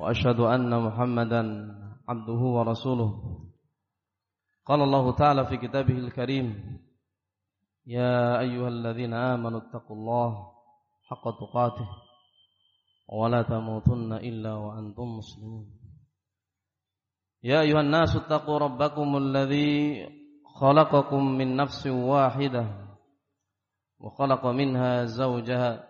وأشهد أن محمدا عبده ورسوله. قال الله تعالى في كتابه الكريم يا أيها الذين آمنوا اتقوا الله حق تقاته ولا تموتن إلا وأنتم مسلمون. يا أيها الناس اتقوا ربكم الذي خلقكم من نفس واحدة وخلق منها زوجها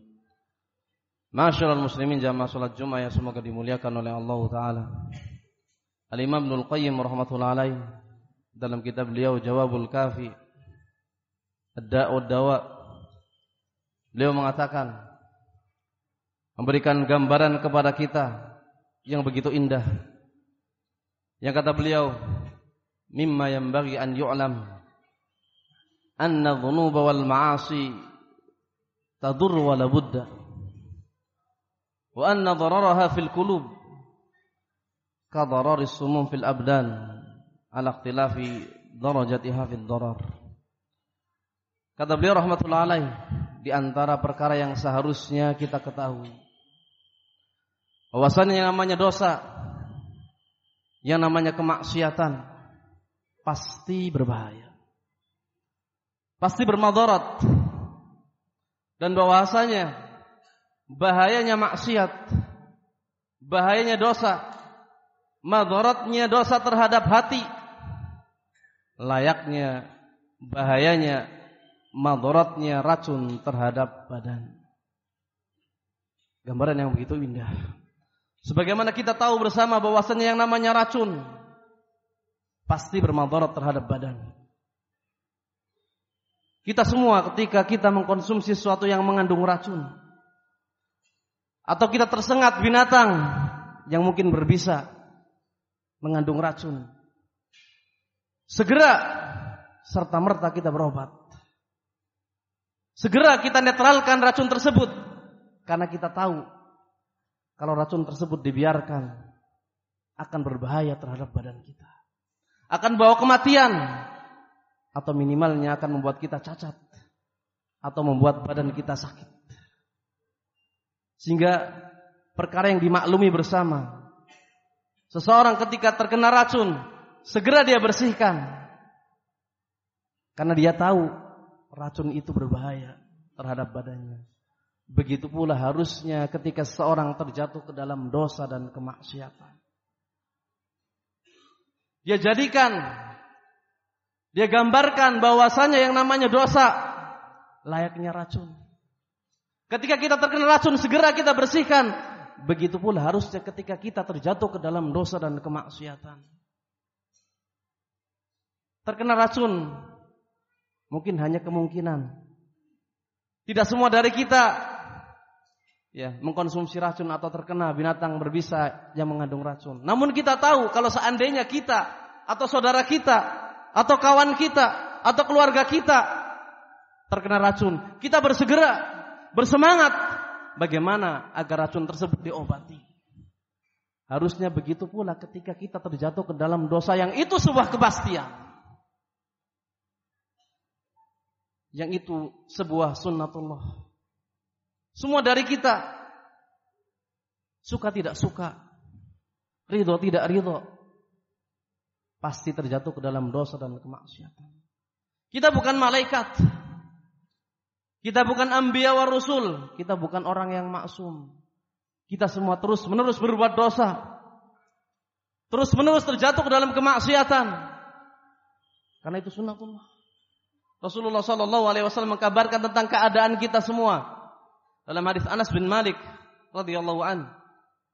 Masyaallah muslimin jamaah salat Jumat yang semoga dimuliakan oleh Allah taala. Al-Imam Ibnu Qayyim dalam kitab beliau Jawabul Kafi Ad-Da'u Dawa beliau mengatakan memberikan gambaran kepada kita yang begitu indah. Yang kata beliau, mimma yang bagi an yu'lam anna dhunuba wal ma'asi tadur wa la wa anna dararaha fil qulub. Ka darari sumum fil abdan ala ikhtilafi darajatiha fil darar. Kata beliau rahmatullah alaih di antara perkara yang seharusnya kita ketahui bahwasanya yang namanya dosa yang namanya kemaksiatan pasti berbahaya. Pasti bermadarat. Dan bahwasanya bahayanya maksiat, bahayanya dosa, madaratnya dosa terhadap hati, layaknya bahayanya madaratnya racun terhadap badan. Gambaran yang begitu indah. Sebagaimana kita tahu bersama bahwasannya yang namanya racun pasti bermadarat terhadap badan. Kita semua ketika kita mengkonsumsi sesuatu yang mengandung racun, atau kita tersengat binatang yang mungkin berbisa mengandung racun. Segera serta merta kita berobat. Segera kita netralkan racun tersebut karena kita tahu kalau racun tersebut dibiarkan akan berbahaya terhadap badan kita. Akan bawa kematian atau minimalnya akan membuat kita cacat atau membuat badan kita sakit. Sehingga perkara yang dimaklumi bersama. Seseorang ketika terkena racun, segera dia bersihkan. Karena dia tahu racun itu berbahaya terhadap badannya. Begitu pula harusnya ketika seorang terjatuh ke dalam dosa dan kemaksiatan. Dia jadikan, dia gambarkan bahwasanya yang namanya dosa layaknya racun. Ketika kita terkena racun segera kita bersihkan. Begitu pula harusnya ketika kita terjatuh ke dalam dosa dan kemaksiatan. Terkena racun mungkin hanya kemungkinan. Tidak semua dari kita ya mengkonsumsi racun atau terkena binatang berbisa yang mengandung racun. Namun kita tahu kalau seandainya kita atau saudara kita atau kawan kita atau keluarga kita terkena racun, kita bersegera bersemangat bagaimana agar racun tersebut diobati. Harusnya begitu pula ketika kita terjatuh ke dalam dosa yang itu sebuah kepastian. Yang itu sebuah sunnatullah. Semua dari kita suka tidak suka, ridho tidak ridho, pasti terjatuh ke dalam dosa dan kemaksiatan. Kita bukan malaikat. Kita bukan ambiya wa rasul, kita bukan orang yang maksum. Kita semua terus menerus berbuat dosa. terus-menerus terjatuh ke dalam kemaksiatan. Karena itu sunnatullah. Rasulullah Shallallahu Alaihi Wasallam mengkabarkan tentang keadaan kita semua dalam hadis Anas bin Malik radhiyallahu an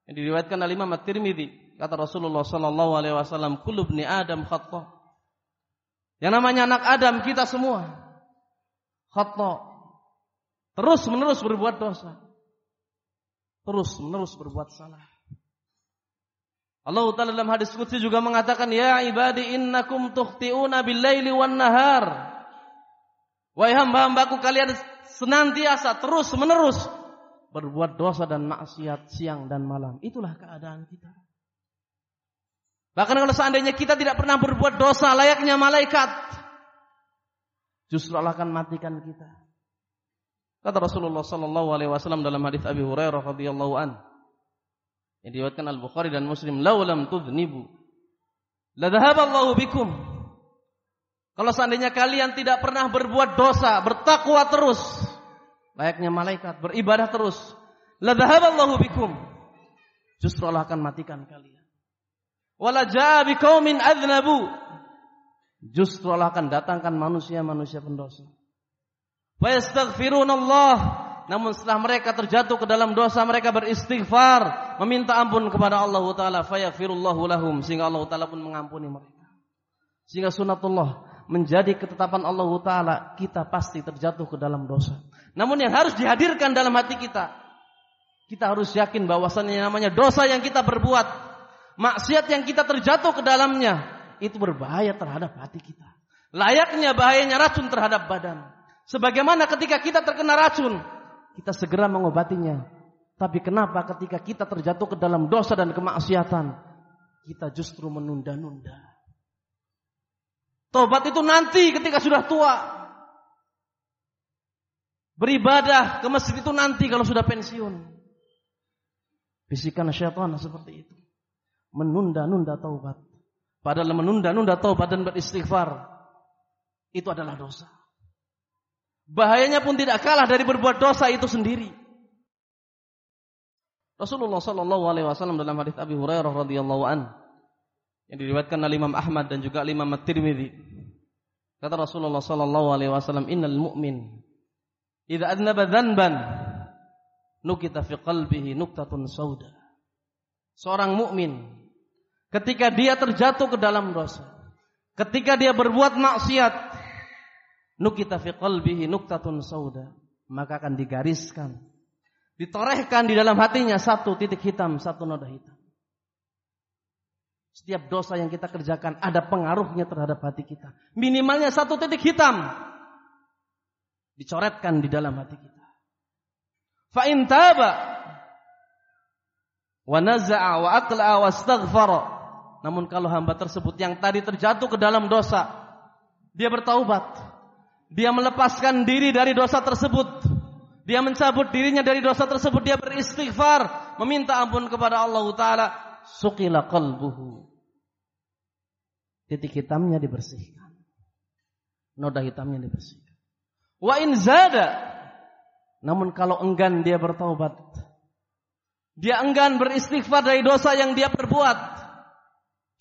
yang diriwayatkan oleh Imam At-Tirmidzi kata Rasulullah Shallallahu Alaihi Wasallam kullu bni Adam khata yang namanya anak Adam kita semua khata terus menerus berbuat dosa terus menerus berbuat salah Allah Ta'ala dalam hadis Qudsi juga mengatakan ya ibadi innakum tukhti'una bil laili wan nahar Wahai hamba-hambaku kalian senantiasa terus menerus berbuat dosa dan maksiat siang dan malam. Itulah keadaan kita. Bahkan kalau seandainya kita tidak pernah berbuat dosa layaknya malaikat, justru Allah akan matikan kita. Kata Rasulullah sallallahu alaihi wasallam dalam hadis Abi Hurairah radhiyallahu an yang diriwayatkan Al Bukhari dan Muslim, "Laulam tudhnibu la Allahu bikum." Kalau seandainya kalian tidak pernah berbuat dosa, bertakwa terus, layaknya malaikat, beribadah terus, la dhahaballahu bikum. Justru Allah akan matikan kalian. Wala jaa biqaumin adnabu. Justru Allah akan datangkan manusia-manusia pendosa. Allah. Namun setelah mereka terjatuh ke dalam dosa, mereka beristighfar, meminta ampun kepada Allah Taala, fayaghfirullahu lahum sehingga Allah Taala pun mengampuni mereka. Sehingga sunatullah menjadi ketetapan Allah Ta'ala, kita pasti terjatuh ke dalam dosa. Namun yang harus dihadirkan dalam hati kita, kita harus yakin bahwasannya namanya dosa yang kita berbuat, maksiat yang kita terjatuh ke dalamnya, itu berbahaya terhadap hati kita. Layaknya bahayanya racun terhadap badan. Sebagaimana ketika kita terkena racun, kita segera mengobatinya. Tapi kenapa ketika kita terjatuh ke dalam dosa dan kemaksiatan, kita justru menunda-nunda. Tobat itu nanti ketika sudah tua. Beribadah ke masjid itu nanti kalau sudah pensiun. Bisikan syaitan seperti itu. Menunda-nunda taubat. Padahal menunda-nunda taubat dan beristighfar. Itu adalah dosa. Bahayanya pun tidak kalah dari berbuat dosa itu sendiri. Rasulullah Shallallahu Alaihi Wasallam dalam hadis Abi Hurairah radhiyallahu an yang diriwayatkan oleh Imam Ahmad dan juga Imam At-Tirmidzi. Kata Rasulullah sallallahu alaihi wasallam, "Innal mu'min idza adnaba dzanban nukita fi qalbihi nuktatun sauda." Seorang mukmin ketika dia terjatuh ke dalam dosa, ketika dia berbuat maksiat, nukita fi qalbihi nuktatun sauda, maka akan digariskan, ditorehkan di dalam hatinya satu titik hitam, satu noda hitam. Setiap dosa yang kita kerjakan ada pengaruhnya terhadap hati kita. Minimalnya satu titik hitam dicoretkan di dalam hati kita. Fa in taba wa naza'a wa aqla'a wa astaghfara. Namun kalau hamba tersebut yang tadi terjatuh ke dalam dosa, dia bertaubat. Dia melepaskan diri dari dosa tersebut. Dia mencabut dirinya dari dosa tersebut, dia beristighfar, meminta ampun kepada Allah taala, suqila qalbuhu titik hitamnya dibersihkan. Noda hitamnya dibersihkan. Wa in zada. Namun kalau enggan dia bertaubat. Dia enggan beristighfar dari dosa yang dia perbuat.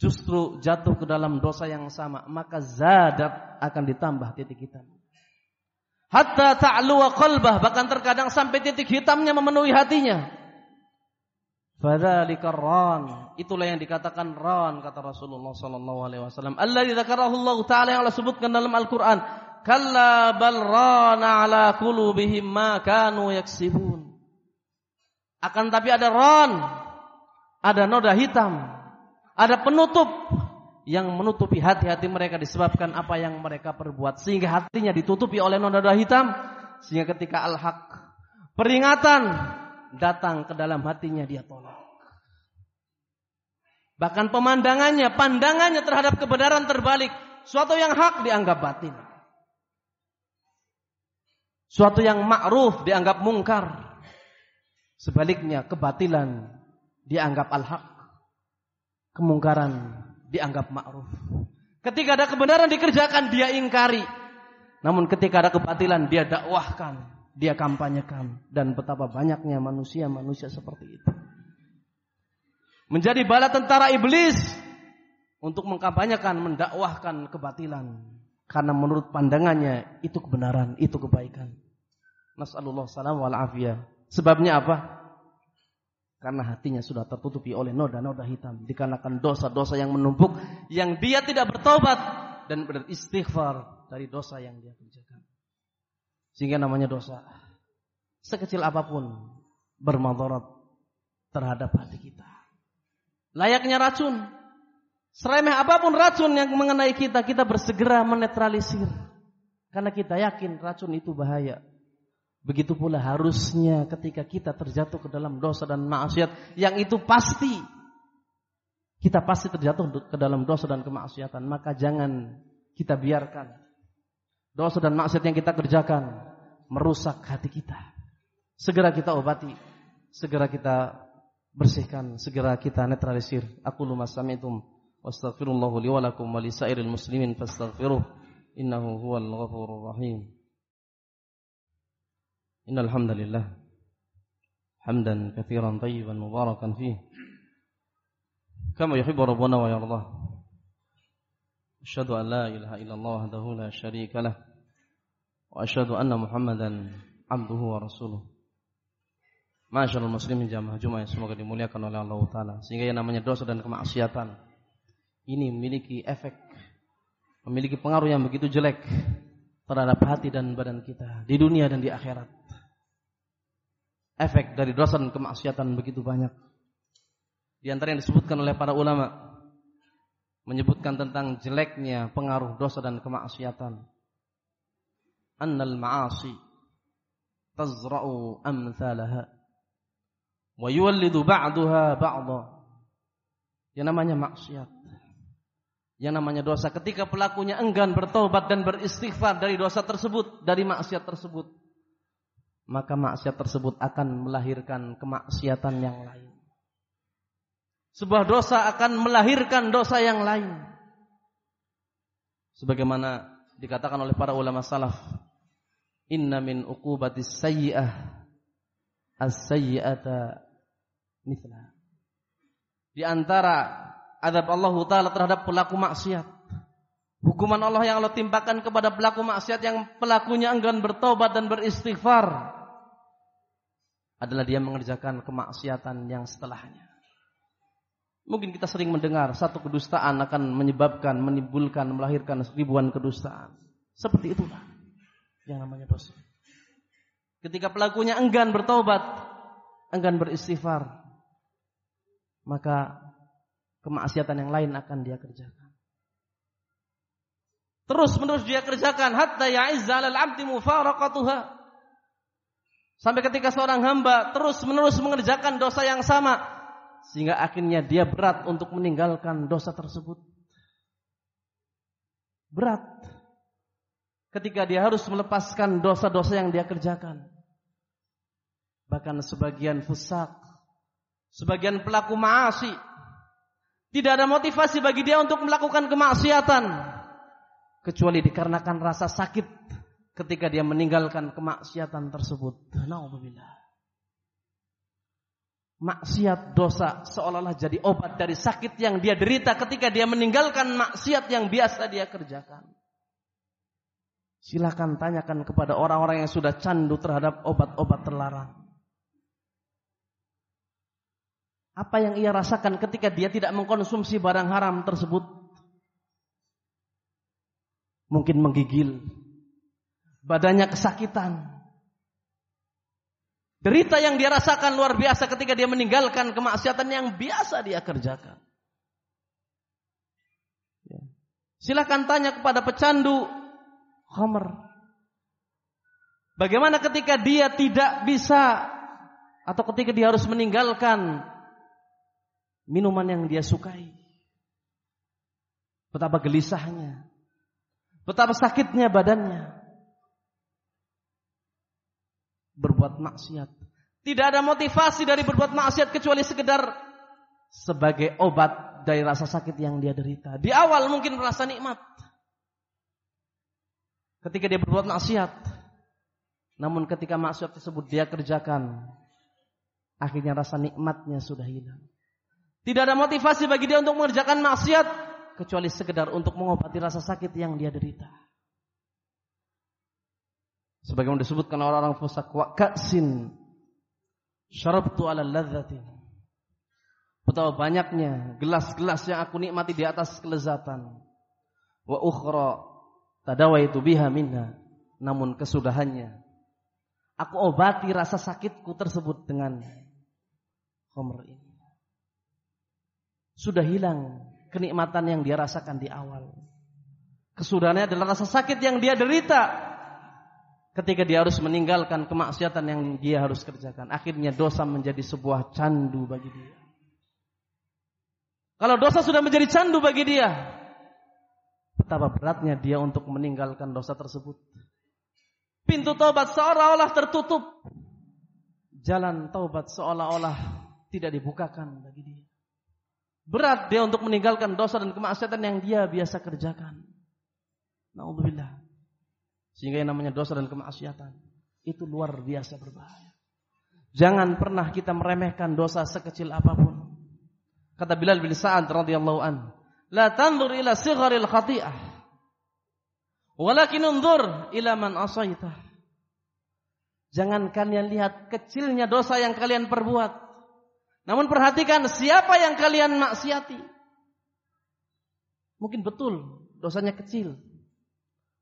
Justru jatuh ke dalam dosa yang sama. Maka zadat akan ditambah titik hitam. Hatta ta'luwa qalbah. Bahkan terkadang sampai titik hitamnya memenuhi hatinya. Fadzalika ran. Itulah yang dikatakan ran kata Rasulullah sallallahu alaihi wasallam. Alladzi dzakarahu Allah taala yang Allah sebutkan dalam Al-Qur'an. Kalla bal rana ala qulubihim ma kanu yaksibun. Akan tapi ada ran, ada noda hitam, ada penutup yang menutupi hati-hati mereka disebabkan apa yang mereka perbuat sehingga hatinya ditutupi oleh noda hitam sehingga ketika al-haq peringatan datang ke dalam hatinya dia tolak. Bahkan pemandangannya, pandangannya terhadap kebenaran terbalik. Suatu yang hak dianggap batin. Suatu yang ma'ruf dianggap mungkar. Sebaliknya kebatilan dianggap al-haq. Kemungkaran dianggap ma'ruf. Ketika ada kebenaran dikerjakan dia ingkari. Namun ketika ada kebatilan dia dakwahkan dia kampanyekan dan betapa banyaknya manusia-manusia seperti itu. Menjadi bala tentara iblis untuk mengkampanyekan, mendakwahkan kebatilan karena menurut pandangannya itu kebenaran, itu kebaikan. Nasallallahu salam wal afiyah. Sebabnya apa? Karena hatinya sudah tertutupi oleh noda-noda hitam dikarenakan dosa-dosa yang menumpuk yang dia tidak bertobat dan beristighfar dari dosa yang dia kerjakan. Sehingga namanya dosa sekecil apa pun bermadarat terhadap hati kita. Layaknya racun. Seremeh apa pun racun yang mengenai kita, kita bersegera menetralisir. Karena kita yakin racun itu bahaya. Begitu pula harusnya ketika kita terjatuh ke dalam dosa dan maksiat yang itu pasti kita pasti terjatuh ke dalam dosa dan kemaksiatan, maka jangan kita biarkan dosa dan maksiat yang kita kerjakan merusak hati kita. Segera kita obati, segera kita bersihkan, segera kita netralisir. Aku lumas sami'tum wastaghfirullahu li wa lakum wa lisairil muslimin fastaghfiruh innahu huwal ghafurur rahim. إن الحمد لله حمدا كثيرا طيبا مباركا فيه كما يحب ربنا ويرضاه. أشهد أن لا إله إلا الله وحده لا شريك له وأشهد أن محمدا عبده ورسوله. Masyar muslimin jamaah Jumat yang semoga dimuliakan oleh Allah Ta'ala. Sehingga yang namanya dosa dan kemaksiatan Ini memiliki efek Memiliki pengaruh yang begitu jelek Terhadap hati dan badan kita Di dunia dan di akhirat efek dari dosa dan kemaksiatan begitu banyak. Di antara yang disebutkan oleh para ulama menyebutkan tentang jeleknya pengaruh dosa dan kemaksiatan. Annal ma'asi tazra'u amthalaha wa yuwallidu ba'daha ba'dha. Yang namanya maksiat. Yang namanya dosa ketika pelakunya enggan bertobat dan beristighfar dari dosa tersebut, dari maksiat tersebut maka maksiat tersebut akan melahirkan kemaksiatan yang lain. Sebuah dosa akan melahirkan dosa yang lain. Sebagaimana dikatakan oleh para ulama salaf, "Inna min uqubatis sayyi'ah as-sayyi'ata mithla." Di antara adab Allah Taala terhadap pelaku maksiat Hukuman Allah yang Allah timpakan kepada pelaku maksiat yang pelakunya enggan bertobat dan beristighfar adalah dia mengerjakan kemaksiatan yang setelahnya. Mungkin kita sering mendengar satu kedustaan akan menyebabkan, menimbulkan, melahirkan ribuan kedustaan. Seperti itulah yang namanya dosa. Ketika pelakunya enggan bertobat, enggan beristighfar, maka kemaksiatan yang lain akan dia kerjakan. Terus menerus dia kerjakan hatta ya'izza 'alal 'abdi mufaraqatuha Sampai ketika seorang hamba terus-menerus mengerjakan dosa yang sama sehingga akhirnya dia berat untuk meninggalkan dosa tersebut. Berat. Ketika dia harus melepaskan dosa-dosa yang dia kerjakan. Bahkan sebagian fusak, sebagian pelaku maasi tidak ada motivasi bagi dia untuk melakukan kemaksiatan kecuali dikarenakan rasa sakit ketika dia meninggalkan kemaksiatan tersebut. Nauzubillah. Maksiat dosa seolah-olah jadi obat dari sakit yang dia derita ketika dia meninggalkan maksiat yang biasa dia kerjakan. Silakan tanyakan kepada orang-orang yang sudah candu terhadap obat-obat terlarang. Apa yang ia rasakan ketika dia tidak mengkonsumsi barang haram tersebut? Mungkin menggigil, badannya kesakitan. Derita yang dia rasakan luar biasa ketika dia meninggalkan kemaksiatan yang biasa dia kerjakan. Ya. Silahkan tanya kepada pecandu khamr. Bagaimana ketika dia tidak bisa atau ketika dia harus meninggalkan minuman yang dia sukai. Betapa gelisahnya. Betapa sakitnya badannya berbuat maksiat. Tidak ada motivasi dari berbuat maksiat kecuali sekedar sebagai obat dari rasa sakit yang dia derita. Di awal mungkin merasa nikmat. Ketika dia berbuat maksiat. Namun ketika maksiat tersebut dia kerjakan. Akhirnya rasa nikmatnya sudah hilang. Tidak ada motivasi bagi dia untuk mengerjakan maksiat. Kecuali sekedar untuk mengobati rasa sakit yang dia derita. Sebagaimana disebutkan orang-orang fusak wa ka'sin syarabtu ala ladzatin. Betapa banyaknya gelas-gelas yang aku nikmati di atas kelezatan. Wa ukhra tadawaitu biha minha. Namun kesudahannya aku obati rasa sakitku tersebut dengan khamr ini. Sudah hilang kenikmatan yang dia rasakan di awal. Kesudahannya adalah rasa sakit yang dia derita ketika dia harus meninggalkan kemaksiatan yang dia harus kerjakan. Akhirnya dosa menjadi sebuah candu bagi dia. Kalau dosa sudah menjadi candu bagi dia, betapa beratnya dia untuk meninggalkan dosa tersebut. Pintu taubat seolah-olah tertutup. Jalan taubat seolah-olah tidak dibukakan bagi dia. Berat dia untuk meninggalkan dosa dan kemaksiatan yang dia biasa kerjakan. Nauzubillah. Sehingga yang namanya dosa dan kemaksiatan itu luar biasa berbahaya. Jangan pernah kita meremehkan dosa sekecil apa pun. Kata Bilal bin Sa'ad radhiyallahu an, "La tanzur ila sigharil khati'ah, walakin unzur ila man asaitah." Jangan kalian lihat kecilnya dosa yang kalian perbuat, namun perhatikan siapa yang kalian maksiati. Mungkin betul dosanya kecil.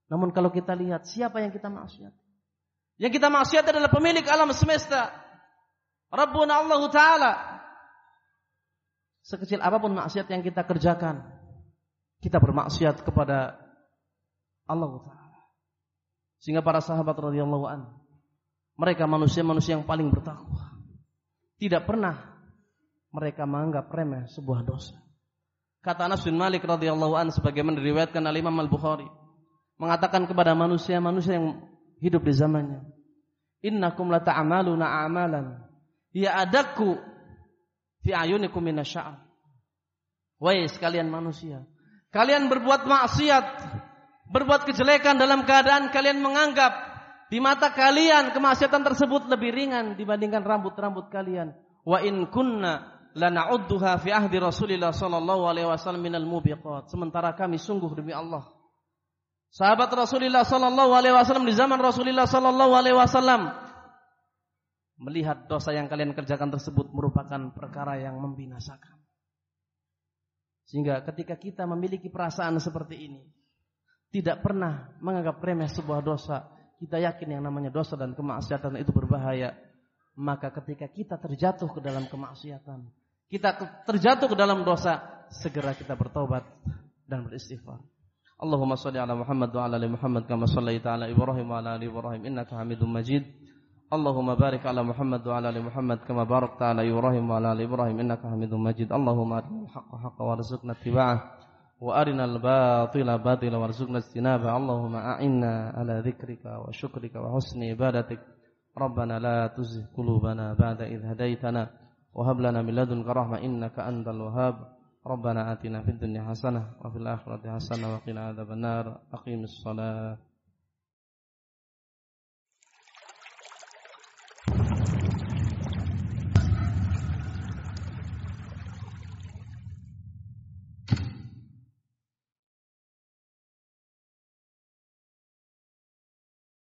Namun kalau kita lihat siapa yang kita maksiat. Yang kita maksiat adalah pemilik alam semesta. Rabbuna Allah Ta'ala. Sekecil apa pun maksiat yang kita kerjakan. Kita bermaksiat kepada Allah Ta'ala. Sehingga para sahabat radhiyallahu an mereka manusia-manusia yang paling bertakwa. Tidak pernah mereka menganggap remeh sebuah dosa. Kata Anas bin Malik radhiyallahu an sebagaimana diriwayatkan oleh Imam Al-Bukhari mengatakan kepada manusia-manusia yang hidup di zamannya, "Innakum la ta'maluna a'malan ya adaku fi ayunikum minasya'ar." Wahai sekalian manusia, kalian berbuat maksiat, berbuat kejelekan dalam keadaan kalian menganggap di mata kalian kemaksiatan tersebut lebih ringan dibandingkan rambut-rambut kalian. Wa in kunna lana'udduha fi ahdi Rasulillah sallallahu alaihi wasallam minal mubiqat. Sementara kami sungguh demi Allah sahabat Rasulullah sallallahu alaihi wasallam di zaman Rasulullah sallallahu alaihi wasallam melihat dosa yang kalian kerjakan tersebut merupakan perkara yang membinasakan. Sehingga ketika kita memiliki perasaan seperti ini, tidak pernah menganggap remeh sebuah dosa, kita yakin yang namanya dosa dan kemaksiatan itu berbahaya. Maka ketika kita terjatuh ke dalam kemaksiatan, kita terjatuh ke dalam dosa, segera kita bertobat dan beristighfar. Allahumma salli ala Muhammad wa ala ali Muhammad kama sallaita ala Ibrahim wa ala ali Ibrahim innaka Hamidum Majid. Allahumma barik ala Muhammad wa ala ali Muhammad kama barakta ala Ibrahim wa ala ali Ibrahim innaka Hamidum Majid. Allahumma arinal haqqa haqqa warzuqna ittiba'ah wa arinal batila batila warzuqna istinabah. Allahumma a'inna ala dzikrika wa syukrika wa husni ibadatik. Rabbana la tuzigh qulubana ba'da idh hadaitana وهب لنا من لدنك رحمة إنك أنت الوهاب ربنا آتنا في الدنيا حسنة وفي الآخرة حسنة وقنا عذاب النار أقيم الصلاة